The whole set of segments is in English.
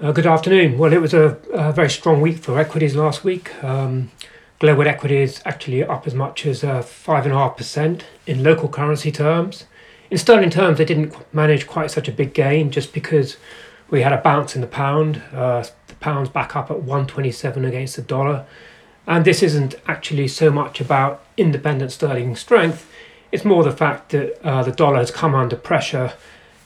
Uh, good afternoon. Well, it was a, a, very strong week for equities last week. Um, global equities actually up as much as uh, 5.5% in local currency terms. In sterling terms, they didn't manage quite such a big gain just because we had a bounce in the pound. Uh, the pound's back up at 127 against the dollar. And this isn't actually so much about independent sterling strength, it's more the fact that uh, the dollar has come under pressure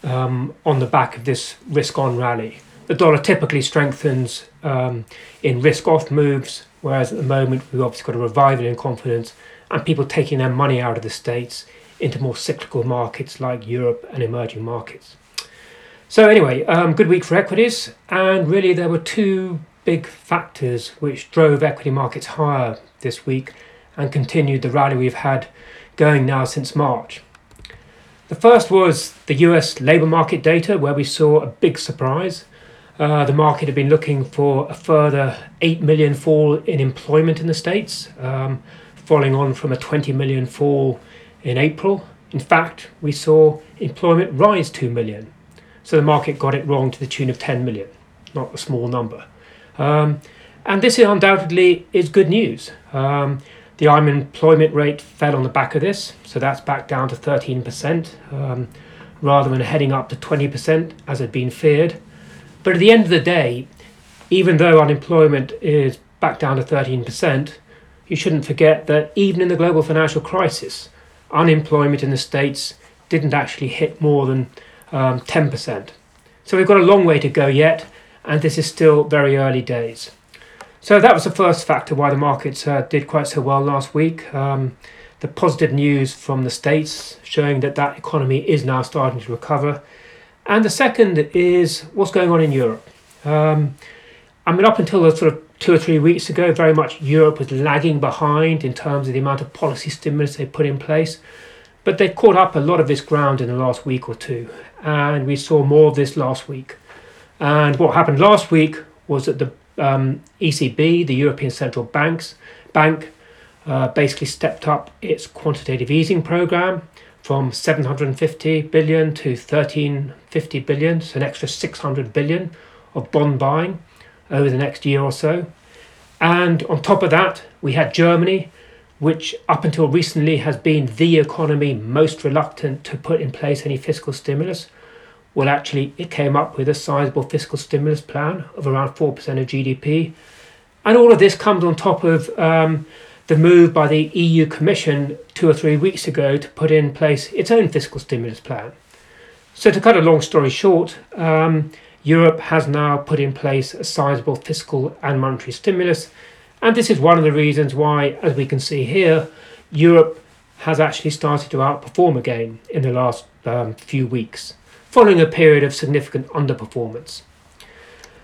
um, on the back of this risk on rally the dollar typically strengthens um, in risk off moves, whereas at the moment we've obviously got a revival in confidence and people taking their money out of the States into more cyclical markets like Europe and emerging markets. So, anyway, um, good week for equities, and really there were two big factors which drove equity markets higher this week and continued the rally we've had going now since March. The first was the US labour market data, where we saw a big surprise. Uh, the market had been looking for a further 8 million fall in employment in the States, um, following on from a 20 million fall in April. In fact, we saw employment rise 2 million. So the market got it wrong to the tune of 10 million, not a small number. Um, and this undoubtedly is good news. Um, the unemployment rate fell on the back of this, so that's back down to 13%, um, rather than heading up to 20% as had been feared. But at the end of the day, even though unemployment is back down to 13%, you shouldn't forget that even in the global financial crisis, unemployment in the States didn't actually hit more than um, 10%. So we've got a long way to go yet, and this is still very early days. So that was the first factor why the markets uh, did quite so well last week. Um, the positive news from the States showing that that economy is now starting to recover and the second is what's going on in Europe. Um, I mean, up until sort of two or three weeks ago, very much Europe was lagging behind in terms of the amount of policy stimulus they put in place. But they've caught up a lot of this ground in the last week or two. And we saw more of this last week. And what happened last week was that the um, ECB, the European Central Banks Bank, uh, basically stepped up its quantitative easing program from 750 billion to 1350 billion, so an extra 600 billion of bond buying over the next year or so. And on top of that, we had Germany, which up until recently has been the economy most reluctant to put in place any fiscal stimulus. Well, actually, it came up with a sizable fiscal stimulus plan of around 4% of GDP. And all of this comes on top of um, the move by the EU Commission two or three weeks ago to put in place its own fiscal stimulus plan. So, to cut a long story short, um, Europe has now put in place a sizable fiscal and monetary stimulus, and this is one of the reasons why, as we can see here, Europe has actually started to outperform again in the last um, few weeks, following a period of significant underperformance.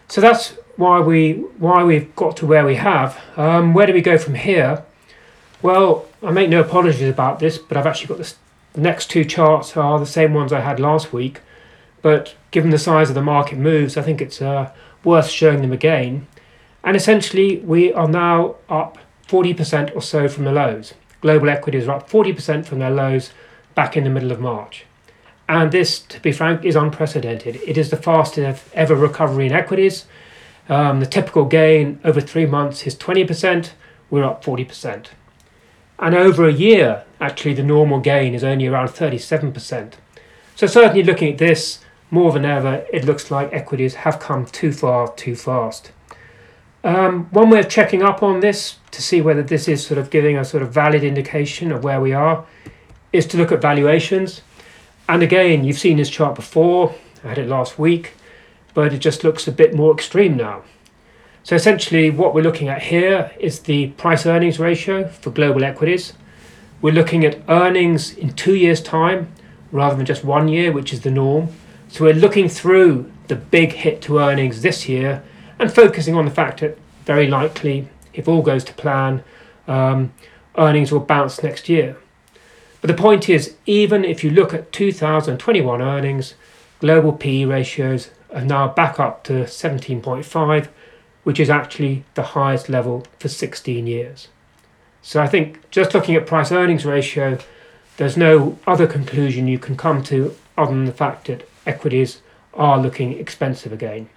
So that's why we why we've got to where we have. Um, where do we go from here? Well, I make no apologies about this, but I've actually got this, the next two charts are the same ones I had last week. But given the size of the market moves, I think it's uh, worth showing them again. And essentially, we are now up 40% or so from the lows. Global equities are up 40% from their lows back in the middle of March. And this, to be frank, is unprecedented. It is the fastest ever recovery in equities. Um, the typical gain over three months is 20%, we're up 40%. And over a year, actually, the normal gain is only around 37%. So, certainly looking at this, more than ever, it looks like equities have come too far too fast. Um, one way of checking up on this to see whether this is sort of giving a sort of valid indication of where we are is to look at valuations. And again, you've seen this chart before, I had it last week, but it just looks a bit more extreme now. So essentially what we're looking at here is the price earnings ratio for global equities. We're looking at earnings in two years time rather than just one year, which is the norm. So we're looking through the big hit to earnings this year and focusing on the fact that very likely, if all goes to plan, um, earnings will bounce next year. But the point is, even if you look at 2021 earnings, global PE ratios are now back up to 17.5 which is actually the highest level for 16 years. So I think just looking at price earnings ratio, there's no other conclusion you can come to other than the fact that equities are looking expensive again.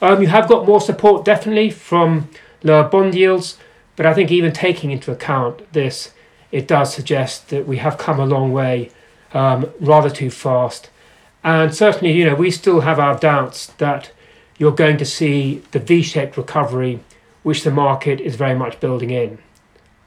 Um, you have got more support definitely from lower bond yields, but I think even taking into account this, it does suggest that we have come a long way um, rather too fast. And certainly, you know, we still have our doubts that you're going to see the V shaped recovery which the market is very much building in.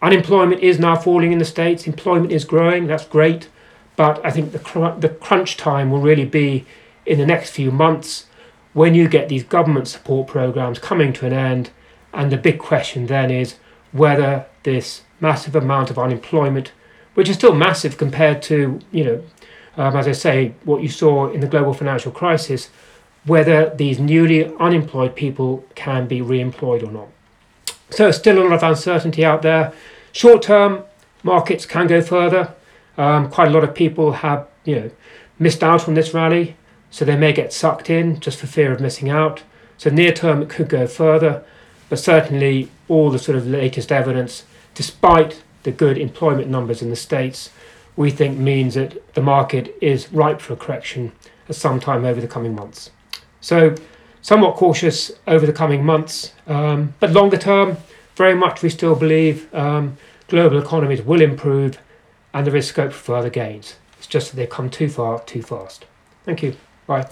Unemployment is now falling in the States, employment is growing, that's great, but I think the, cr- the crunch time will really be in the next few months when you get these government support programs coming to an end. And the big question then is whether this massive amount of unemployment, which is still massive compared to, you know, um, as I say, what you saw in the global financial crisis, whether these newly unemployed people can be re employed or not. So, there's still a lot of uncertainty out there. Short term, markets can go further. Um, quite a lot of people have, you know, missed out on this rally, so they may get sucked in just for fear of missing out. So, near term, it could go further, but certainly all the sort of latest evidence, despite the good employment numbers in the States, we think means that the market is ripe for a correction at some time over the coming months. So, somewhat cautious over the coming months, um, but longer term, very much we still believe um, global economies will improve and there is scope for further gains. It's just that they've come too far too fast. Thank you. Bye.